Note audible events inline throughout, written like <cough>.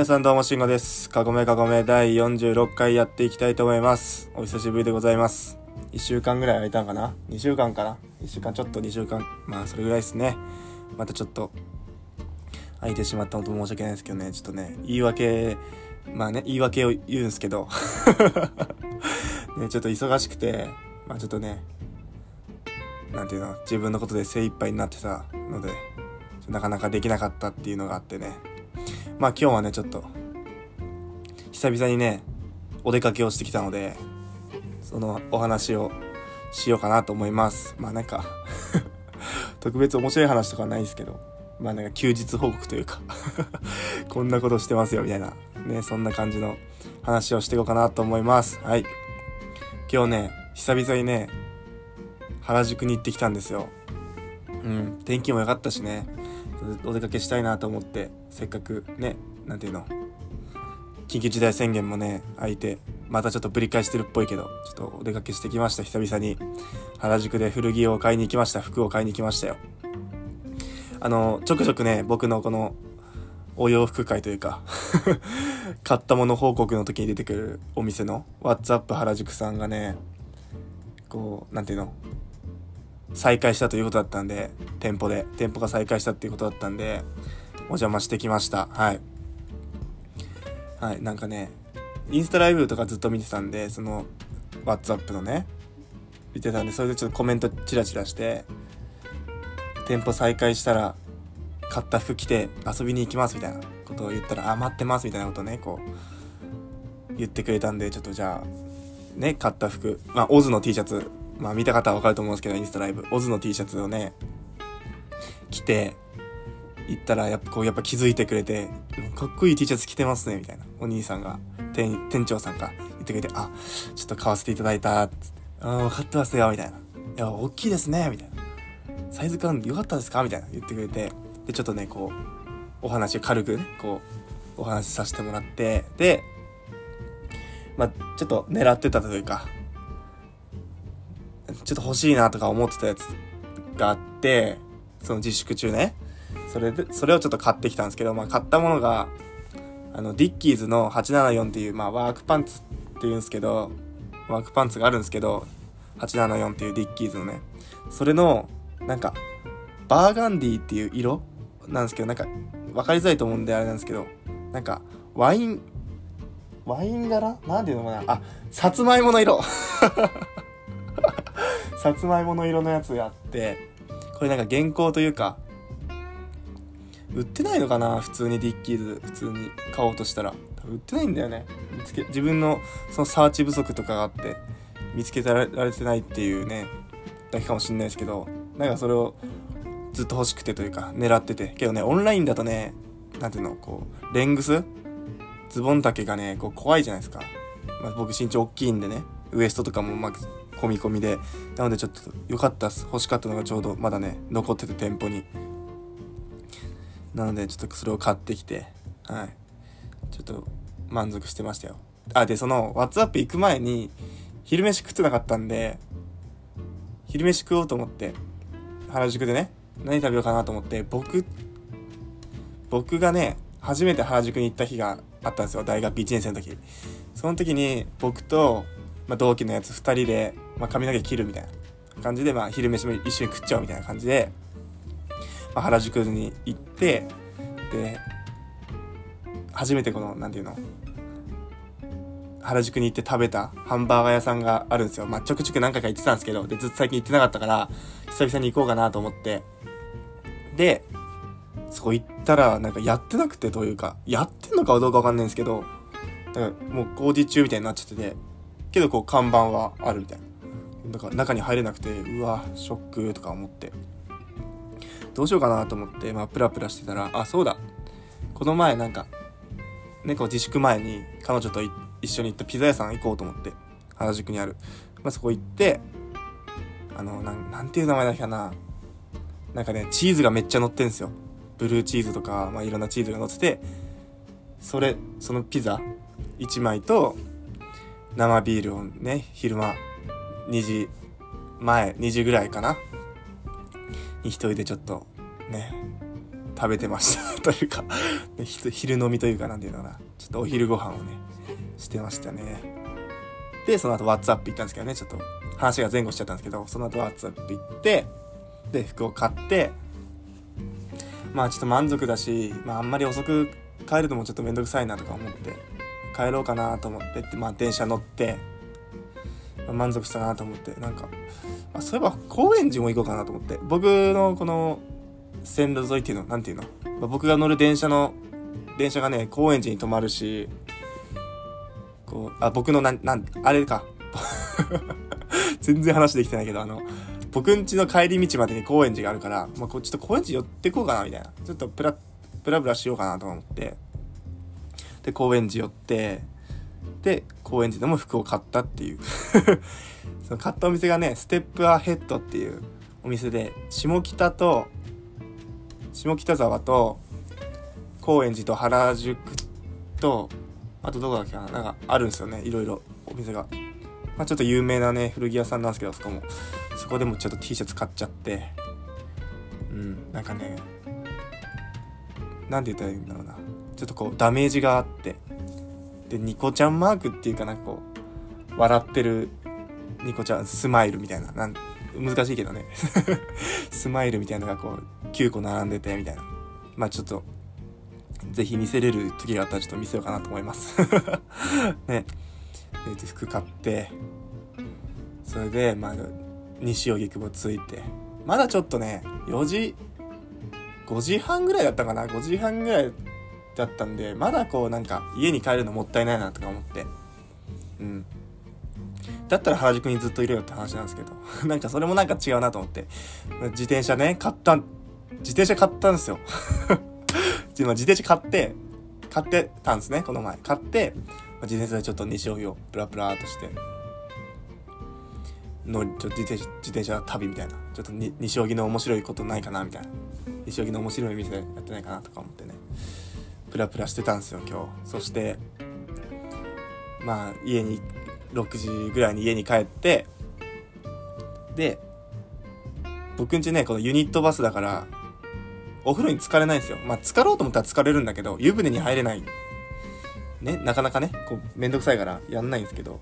皆さんどうもしんごです。かごめかごめ第46回やっていきたいと思います。お久しぶりでございます。1週間ぐらい空いたんかな ?2 週間かな ?1 週間ちょっと2週間。まあそれぐらいですね。またちょっと空いてしまったのと申し訳ないですけどね。ちょっとね、言い訳、まあね、言い訳を言うんですけど。<laughs> ね、ちょっと忙しくて、まあちょっとね、なんていうの、自分のことで精一杯になってたので、なかなかできなかったっていうのがあってね。まあ今日はね、ちょっと、久々にね、お出かけをしてきたので、そのお話をしようかなと思います。まあなんか、<laughs> 特別面白い話とかはないですけど、まあなんか休日報告というか、<laughs> こんなことしてますよみたいな、ね、そんな感じの話をしていこうかなと思います。はい。今日ね、久々にね、原宿に行ってきたんですよ。うん、天気も良かったしね、お出かけしたいなと思って、せっかくね、なんていうの、緊急事態宣言もね、空いて、またちょっとぶり返してるっぽいけど、ちょっとお出かけしてきました、久々に。原宿で古着を買いに行きました、服を買いに行きましたよ。あの、ちょくちょくね、僕のこの、お洋服会というか、<laughs> 買ったもの報告の時に出てくるお店の、WhatsApp 原宿さんがね、こう、なんていうの、再開したということだったんで、店舗で、店舗が再開したっていうことだったんで、お邪魔してきました。はい。はい、なんかね、インスタライブとかずっと見てたんで、その、WhatsApp のね、見てたんで、それでちょっとコメントチラチラして、店舗再開したら、買った服着て遊びに行きますみたいなことを言ったら、あ、待ってますみたいなことをね、こう、言ってくれたんで、ちょっとじゃあ、ね、買った服、まあ、オズの T シャツ、まあ見た方はわかると思うんですけど、インスタライブ。オズの T シャツをね、着て、行ったら、やっぱこう、やっぱ気づいてくれて、かっこいい T シャツ着てますね、みたいな。お兄さんが、店、店長さんが言ってくれて、あ、ちょっと買わせていただいた、つって、あ、分かってますよ、みたいな。いや、大きいですね、みたいな。サイズ感良かったですかみたいな言ってくれて、で、ちょっとね、こう、お話軽くね、こう、お話しさせてもらって、で、まあ、ちょっと狙ってたというか、ちょっと欲しいなとか思ってたやつがあって、その自粛中ね。それで、それをちょっと買ってきたんですけど、まあ買ったものが、あの、 Dickies の874っていう、まあワークパンツっていうんですけど、ワークパンツがあるんですけど、874っていう Dickies のね、それの、なんか、バーガンディっていう色なんですけど、なんか、わかりづらいと思うんであれなんですけど、なんか、ワイン、ワイン柄？なんていうのかな？あ、さつまいもの色。<laughs> さつまいもの色のやつがあって、これなんか原稿というか、売ってないのかな普通にディッキーズ、普通に買おうとしたら。売ってないんだよね。見つけ、自分のそのサーチ不足とかがあって、見つけられてないっていうね、だけかもしんないですけど、なんかそれをずっと欲しくてというか、狙ってて。けどね、オンラインだとね、なんていうの、こう、レングス？ズボン丈がね、こう怖いじゃないですか。まあ、僕身長大きいんでね、ウエストとかもうまあ、込み込みで。なのでちょっと良かったっす。欲しかったのがちょうどまだね、残ってて店舗に。なのでちょっとそれを買ってきて、はい。ちょっと満足してましたよ。あ、で、その、WhatsApp 行く前に、昼飯食ってなかったんで、昼飯食おうと思って、原宿でね、何食べようかなと思って、僕、僕がね、初めて原宿に行った日があったんですよ。大学1年生の時。その時に、僕と、まあ、同期のやつ2人で、まあ、髪の毛切るみたいな感じで、まあ、昼飯も一緒に食っちゃおうみたいな感じで、まあ、原宿に行って、で、初めてこの、なんていうの、原宿に行って食べたハンバーガー屋さんがあるんですよ。まあ、ちょくちょく何回か行ってたんですけど、で、ずっと最近行ってなかったから、久々に行こうかなと思って。で、そこ行ったら、なんかやってなくてというか、やってんのかどうかわかんないんですけど、なんかもう工事中みたいになっちゃってて、けどこう看板はあるみたいな。だから中に入れなくて、うわ、ショックとか思って。どうしようかなと思って、まあ、プラプラしてたら、あ、そうだ。この前なんか、ね、自粛前に彼女と一緒に行ったピザ屋さん行こうと思って、原宿にある。まあ、そこ行って、あの、な、なんていう名前だっけかな。なんかね、チーズがめっちゃ乗ってんすよ。ブルーチーズとか、まあ、いろんなチーズが乗ってて、それ、そのピザ1枚と、生ビールをね、昼間、2時前、2時ぐらいかな。に一人でちょっと、ね、食べてました。<laughs> というか昼飲みというかなんていうのかな。ちょっとお昼ご飯をねしてましたね。でその後 WhatsApp 行ったんですけどね。ちょっと話が前後しちゃったんですけどその後 WhatsApp 行ってで服を買ってまあちょっと満足だし、まあ、あんまり遅く帰るのもちょっとめんどくさいなとか思って帰ろうかなと思ってってまあ電車乗って、満足したなと思ってなんか、あ、そういえば高円寺も行こうかなと思って。僕のこの線路沿いっていうのなんていうの、まあ、僕が乗る電車の電車がね高円寺に止まるしこうあ僕のなんなんあれか。<laughs> 全然話できてないけどあの僕ん家の帰り道までに高円寺があるから、まあ、こうちょっと高円寺寄ってこうかなみたいな。ちょっとプラプラプラしようかなと思って。で高円寺寄ってで高円寺でも服を買ったっていう。<laughs> その買ったお店がねステップアヘッドっていうお店で下北と下北沢と高円寺と原宿とあとどこだっけななんかあるんですよねいろいろお店が、まあ、ちょっと有名なね古着屋さんなんですけどそこも。そこでもちょっと T シャツ買っちゃって。うんなんかね何て言ったらいいんだろうな。ちょっとこうダメージがあって。でニコちゃんマークっていうかなんかこう笑ってるニコちゃんスマイルみたいななん難しいけどね。<laughs> スマイルみたいなのがこう9個並んでてみたいな。まあちょっとぜひ見せれる時があったらちょっと見せようかなと思います。<laughs> ね。で服買ってそれでまあ西荻窪着いてまだちょっとね4時5時半ぐらいだったかな？5時半ぐらいだったんでまだこうなんか家に帰るのもったいないなとか思って。うん。だったら原宿にずっといるよって話なんですけど。<laughs> なんかそれもなんか違うなと思って。自転車ね買った自転車買ったんですよ。<laughs> 今自転車買って買ってたんですねこの前。買って自転車でちょっと西荻をプラプラーとして。のちょ自転車自転車旅みたいな。ちょっとに西荻の面白いことないかなみたいな。西荻の面白い店やってないかなとか思ってね。プラプラしてたんですよ今日。そしてまあ家に6時ぐらいに家に帰ってで僕んちねこのユニットバスだからお風呂に浸かれないんですよ。まあ浸かろうと思ったら浸かれるんだけど湯船に入れない。ねなかなかねこうめんどくさいからやんないんですけど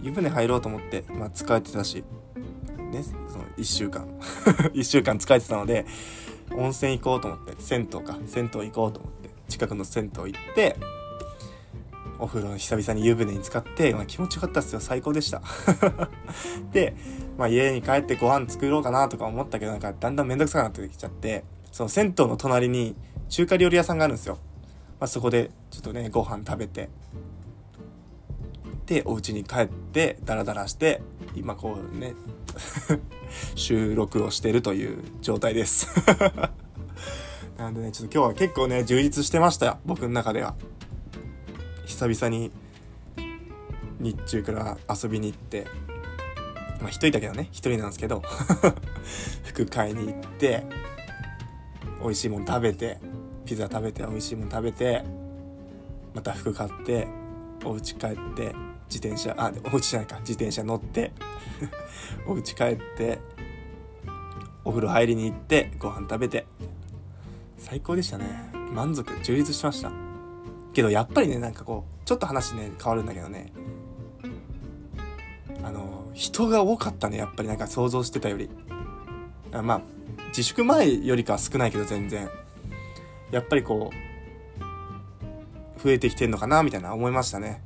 湯船入ろうと思ってまあ使えてたしねその1週間。<laughs> 1週間使えてたので温泉行こうと思って銭湯か銭湯行こうと思って近くの銭湯行ってお風呂久々に湯船に浸かって、まあ、気持ちよかったっすよ。最高でした。<laughs> で、まあ、家に帰ってご飯作ろうかなとか思ったけどなんかだんだんめんどくさくなってきちゃってその銭湯の隣に中華料理屋さんがあるんですよ、まあ、そこでちょっとねご飯食べてでお家に帰ってダラダラして今こうね <laughs> 収録をしてるという状態です。<laughs> なんでね、ちょっと今日は結構ね、充実してましたよ。僕の中では。久々に日中から遊びに行って、まあ一人だけどね、一人なんですけど、<laughs> 服買いに行って、美味しいもん食べて、ピザ食べて、美味しいもん食べて、また服買って、お家帰って、自転車、あ、お家じゃないか、自転車乗って、<laughs> お家帰って、お風呂入りに行って、ご飯食べて、最高でしたね。満足充実しました。けどやっぱりねなんかこうちょっと話ね変わるんだけどね。あの人が多かったねやっぱりなんか想像してたより。あまあ自粛前よりかは少ないけど全然。やっぱりこう増えてきてんのかなみたいな思いましたね。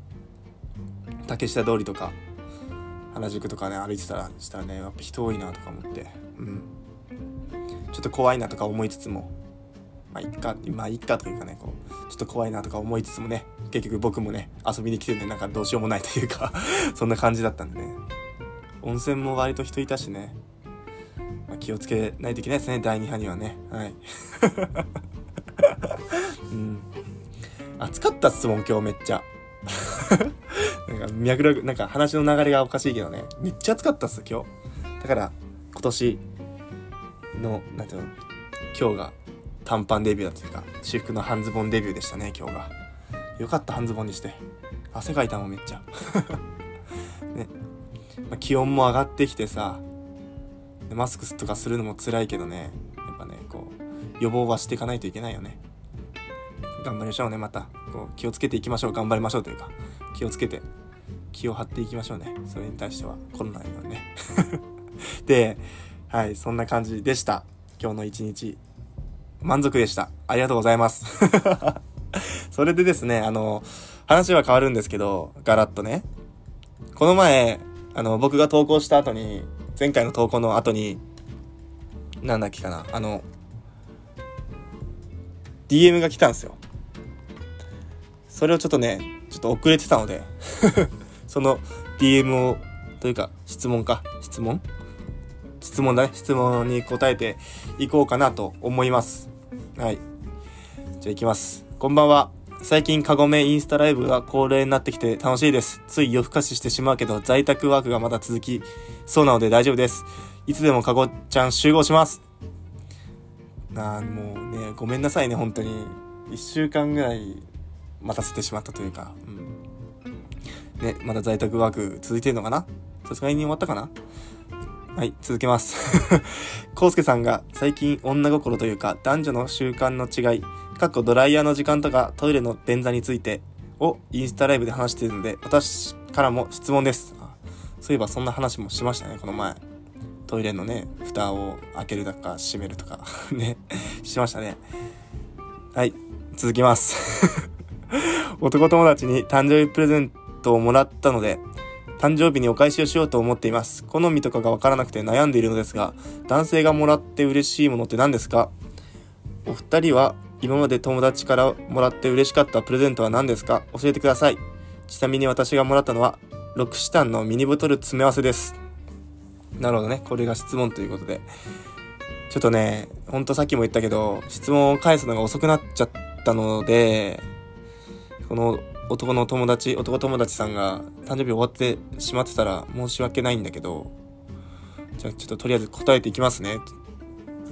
竹下通りとか原宿とかね歩いてたらしたらねやっぱ人多いなとか思って。うん。ちょっと怖いなとか思いつつも。まあいっかまあいっかというかねこうちょっと怖いなとか思いつつもね結局僕もね遊びに来てるんでなんかどうしようもないというか <laughs> そんな感じだったんでね。温泉も割と人いたしね、まあ、気をつけないといけないですね第2波にはね。はい。<laughs> うん。暑かったっすもん今日めっちゃ。<laughs> なんか脈絡なんか話の流れがおかしいけどね。めっちゃ暑かったっす今日。だから今年のなんていうの今日が短パンデビューだというか私服の半ズボンデビューでしたね今日がよかった半ズボンにして汗かいたもんめっちゃ <laughs> ね、まあ、気温も上がってきてさマスクとかするのも辛いけどねやっぱねこう予防はしていかないといけないよね。頑張りましょうね、また。こう気をつけていきましょう。頑張りましょうというか、気をつけて、気を張っていきましょうね。それに対しては、コロナにはね。<laughs> で、はい、そんな感じでした。今日の一日。満足でした。ありがとうございます。<laughs> それでですね、あの、話は変わるんですけど、ガラッとね。この前、あの、僕が投稿した後に、前回の投稿の後に、なんだっけかな、あの、DM が来たんですよ。それをちょっとね、ちょっと遅れてたので <laughs> その DM を、というか、質問か、質問？質問だね。質問に答えていこうかなと思います。はい。じゃあ行きます。こんばんは。最近カゴメインスタライブが恒例になってきて楽しいです。つい夜更かししてしまうけど在宅ワークがまだ続きそうなので大丈夫です。いつでもカゴちゃん集合します。あ、もうね、ごめんなさいね、本当に。1週間ぐらい待たせてしまったというか。うん。ね、まだ在宅ワーク続いてるのかな？さすがに終わったかな？はい、続けます。<laughs> コウスケさんが最近女心というか男女の習慣の違い、かっこドライヤーの時間とかトイレの便座についてをインスタライブで話しているので、私からも質問です。そういえばそんな話もしましたね、この前。トイレのね、蓋を開けるだか閉めるとか <laughs> ね、しましたね。はい、続きます。<laughs> 男友達に誕生日プレゼントをもらったので、誕生日にお返しをしようと思っています。好みとかがわからなくて悩んでいるのですが、男性がもらって嬉しいものって何ですか？お二人は今まで友達からもらって嬉しかったプレゼントは何ですか？教えてください。ちなみに私がもらったのは、ロクシタンのミニボトル詰め合わせです。なるほどね。これが質問ということで。ちょっとね、ほんとさっきも言ったけど、質問を返すのが遅くなっちゃったので、この男の友達、男友達さんが誕生日終わってしまってたら申し訳ないんだけど、じゃあちょっととりあえず答えていきますね。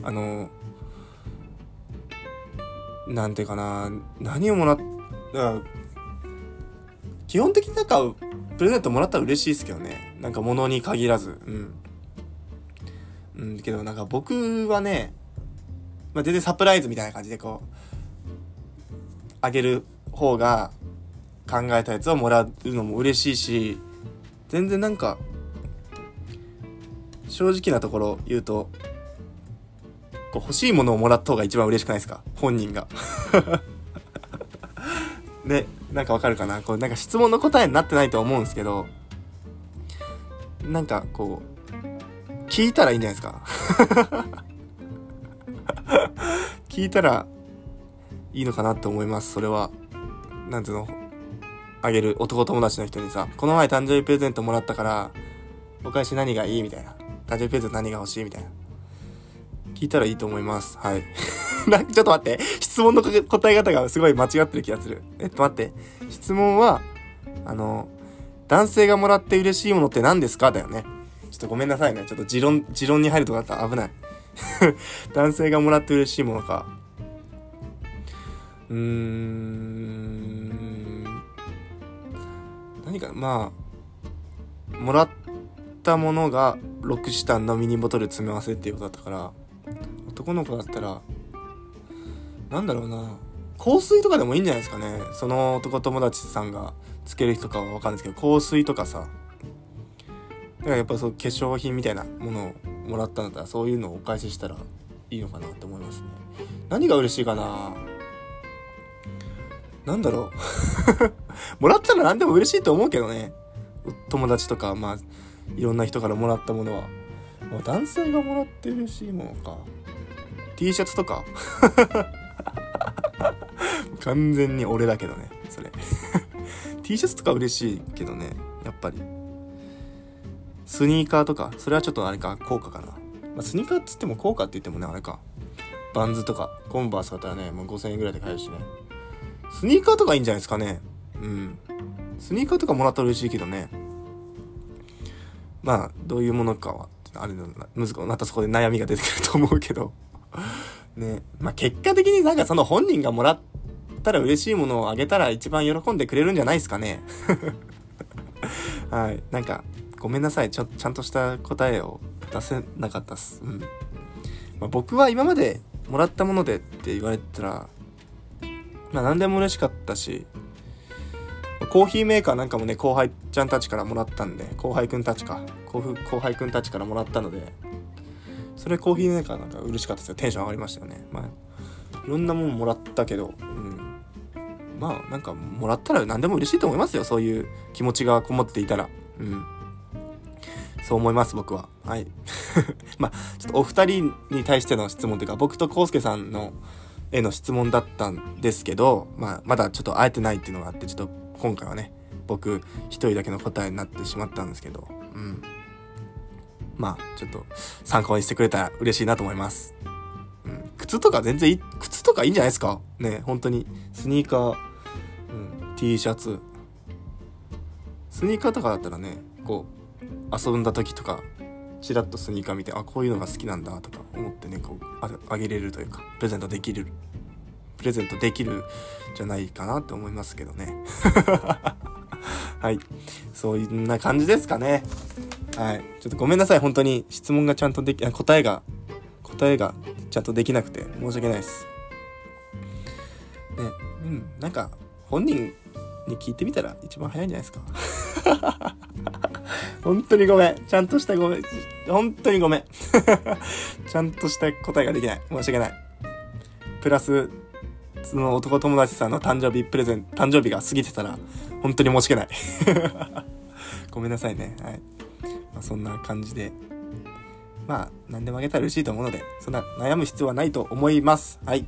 あの、なんていうかな、何をもらっ、基本的になんか、プレゼントもらったら嬉しいですけどね。なんか物に限らず。うん。うん、けどなんか僕はね、まあ、全然サプライズみたいな感じでこう、あげる方が考えたやつをもらうのも嬉しいし全然なんか正直なところ言うとこう欲しいものをもらった方が一番嬉しくないですか？本人が。で <laughs> なんかわかるかな？こうなんか質問の答えになってないと思うんですけどなんかこう聞いたらいいんじゃないですか？<laughs> 聞いたらいいのかなと思いますそれは。なんていうの？あげる男友達の人にさ、この前誕生日プレゼントもらったから、お返し何がいい？みたいな。誕生日プレゼント何が欲しい？みたいな。聞いたらいいと思います。はい。<laughs> なんかちょっと待って。質問の答え方がすごい間違ってる気がする。えっと待って。質問は、あの、男性がもらって嬉しいものって何ですか？だよね。ちょっとごめんなさいね。ちょっと持論、持論に入るとかだったら危ない。<laughs> 男性がもらって嬉しいものか。うーん。何かまあもらったものが6シタンのミニボトル詰め合わせっていうことだったから男の子だったらなんだろうな香水とかでもいいんじゃないですかね。その男友達さんがつける人かは分かんないですけど香水とかさ。だからやっぱそう化粧品みたいなものをもらったんだったらそういうのをお返ししたらいいのかなって思いますね。何が嬉しいかな？なんだろう <laughs> もらったら何でも嬉しいと思うけどね。友達とか、まあ、いろんな人からもらったものは。まあ、男性がもらって嬉しいものか。T シャツとか <laughs> 完全に俺だけどね、それ T シャツとか嬉しいけどね、やっぱり。スニーカーとか、それはちょっとあれか、高価かな。まあ、スニーカーっつっても高価って言ってもね、あれか。バンズとか、コンバースだったらね、もう5000円ぐらいで買えるしね。スニーカーとかいいんじゃないですかね。うん。スニーカーとかもらったら嬉しいけどね。まあ、どういうものかは、あれだな、難しまたそこで悩みが出てくると思うけど。ね。まあ、結果的になんかその本人がもらったら嬉しいものをあげたら一番喜んでくれるんじゃないですかね。<laughs> はい。なんか、ごめんなさい。ちょ、ちゃんとした答えを出せなかったっす。うん。まあ、僕は今までもらったものでって言われたら、まあ何でも嬉しかったし、コーヒーメーカーなんかもね、後輩ちゃんたちからもらったんで、後輩くんたちか、後後輩くんたちからもらったので、それコーヒーメーカーなんか嬉しかったですよ。テンション上がりましたよね。まあ、いろんなもんもらったけど、うん。まあ、なんか、もらったら何でも嬉しいと思いますよ。そういう気持ちがこもっていたら。うん。そう思います、僕は。はい。<laughs> まあ、ちょっとお二人に対しての質問というか、僕とコウスケさんの、への質問だったんですけど、まあ、まだちょっと会えてないっていうのがあって、ちょっと今回はね、僕一人だけの答えになってしまったんですけど、うん。まあ、ちょっと参考にしてくれたら嬉しいなと思います。うん。靴とか全然いい、靴とかいいんじゃないですか？ね、本当に。スニーカー、うん、T シャツ。スニーカーとかだったらね、こう、遊んだ時とか、チラッとスニーカー見て、あ、こういうのが好きなんだとか思ってね、こう、ああげれるというか、プレゼントできるプレゼントできるじゃないかなって思いますけどね。<laughs> はい。そんな感じですかね。はい。ちょっとごめんなさい。本当に質問がちゃんとでき、答えが、答えがちゃんとできなくて申し訳ないです。ね、うん。なんか、本人に聞いてみたら一番早いんじゃないですか。本当にごめん。ちゃんとしたごめん。本当にごめん。<laughs> ちゃんとした答えができない。申し訳ない。プラス、その男友達さんの誕生日プレゼント、誕生日が過ぎてたら、本当に申し訳ない <laughs> ごめんなさいね。はい。まあ、そんな感じで。まあ、何でもあげたら嬉しいと思うので、そんな悩む必要はないと思います。はい。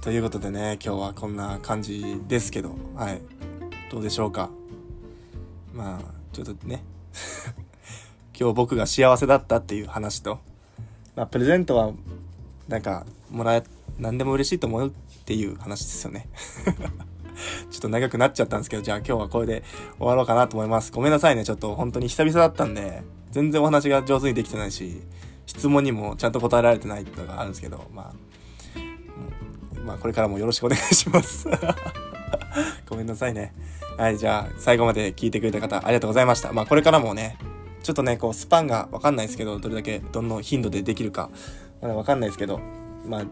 ということでね、今日はこんな感じですけど、はい。どうでしょうか。まあ、ちょっとね。<laughs> 今日僕が幸せだったっていう話と、まあ、プレゼントは、なんか、もらえ何でも嬉しいと思うっていう話ですよね。<laughs> ちょっと長くなっちゃったんですけど、じゃあ今日はこれで終わろうかなと思います。ごめんなさいね、ちょっと本当に久々だったんで、全然お話が上手にできてないし、質問にもちゃんと答えられてないっていうのがあるんですけど、まあ、まあこれからもよろしくお願いします。<laughs> ごめんなさいね。はい、じゃあ最後まで聞いてくれた方ありがとうございました。まあこれからもね、ちょっとね、こうスパンがわかんないですけど、どれだけどの頻度でできるか、まだわかんないですけど、まあ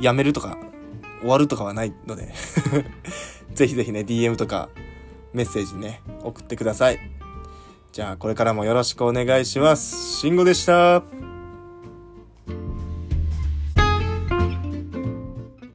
やめるとか、終わるとかはないので <laughs> ぜひぜひね、DM とかメッセージね、送ってください。じゃあ、これからもよろしくお願いします。慎吾でした。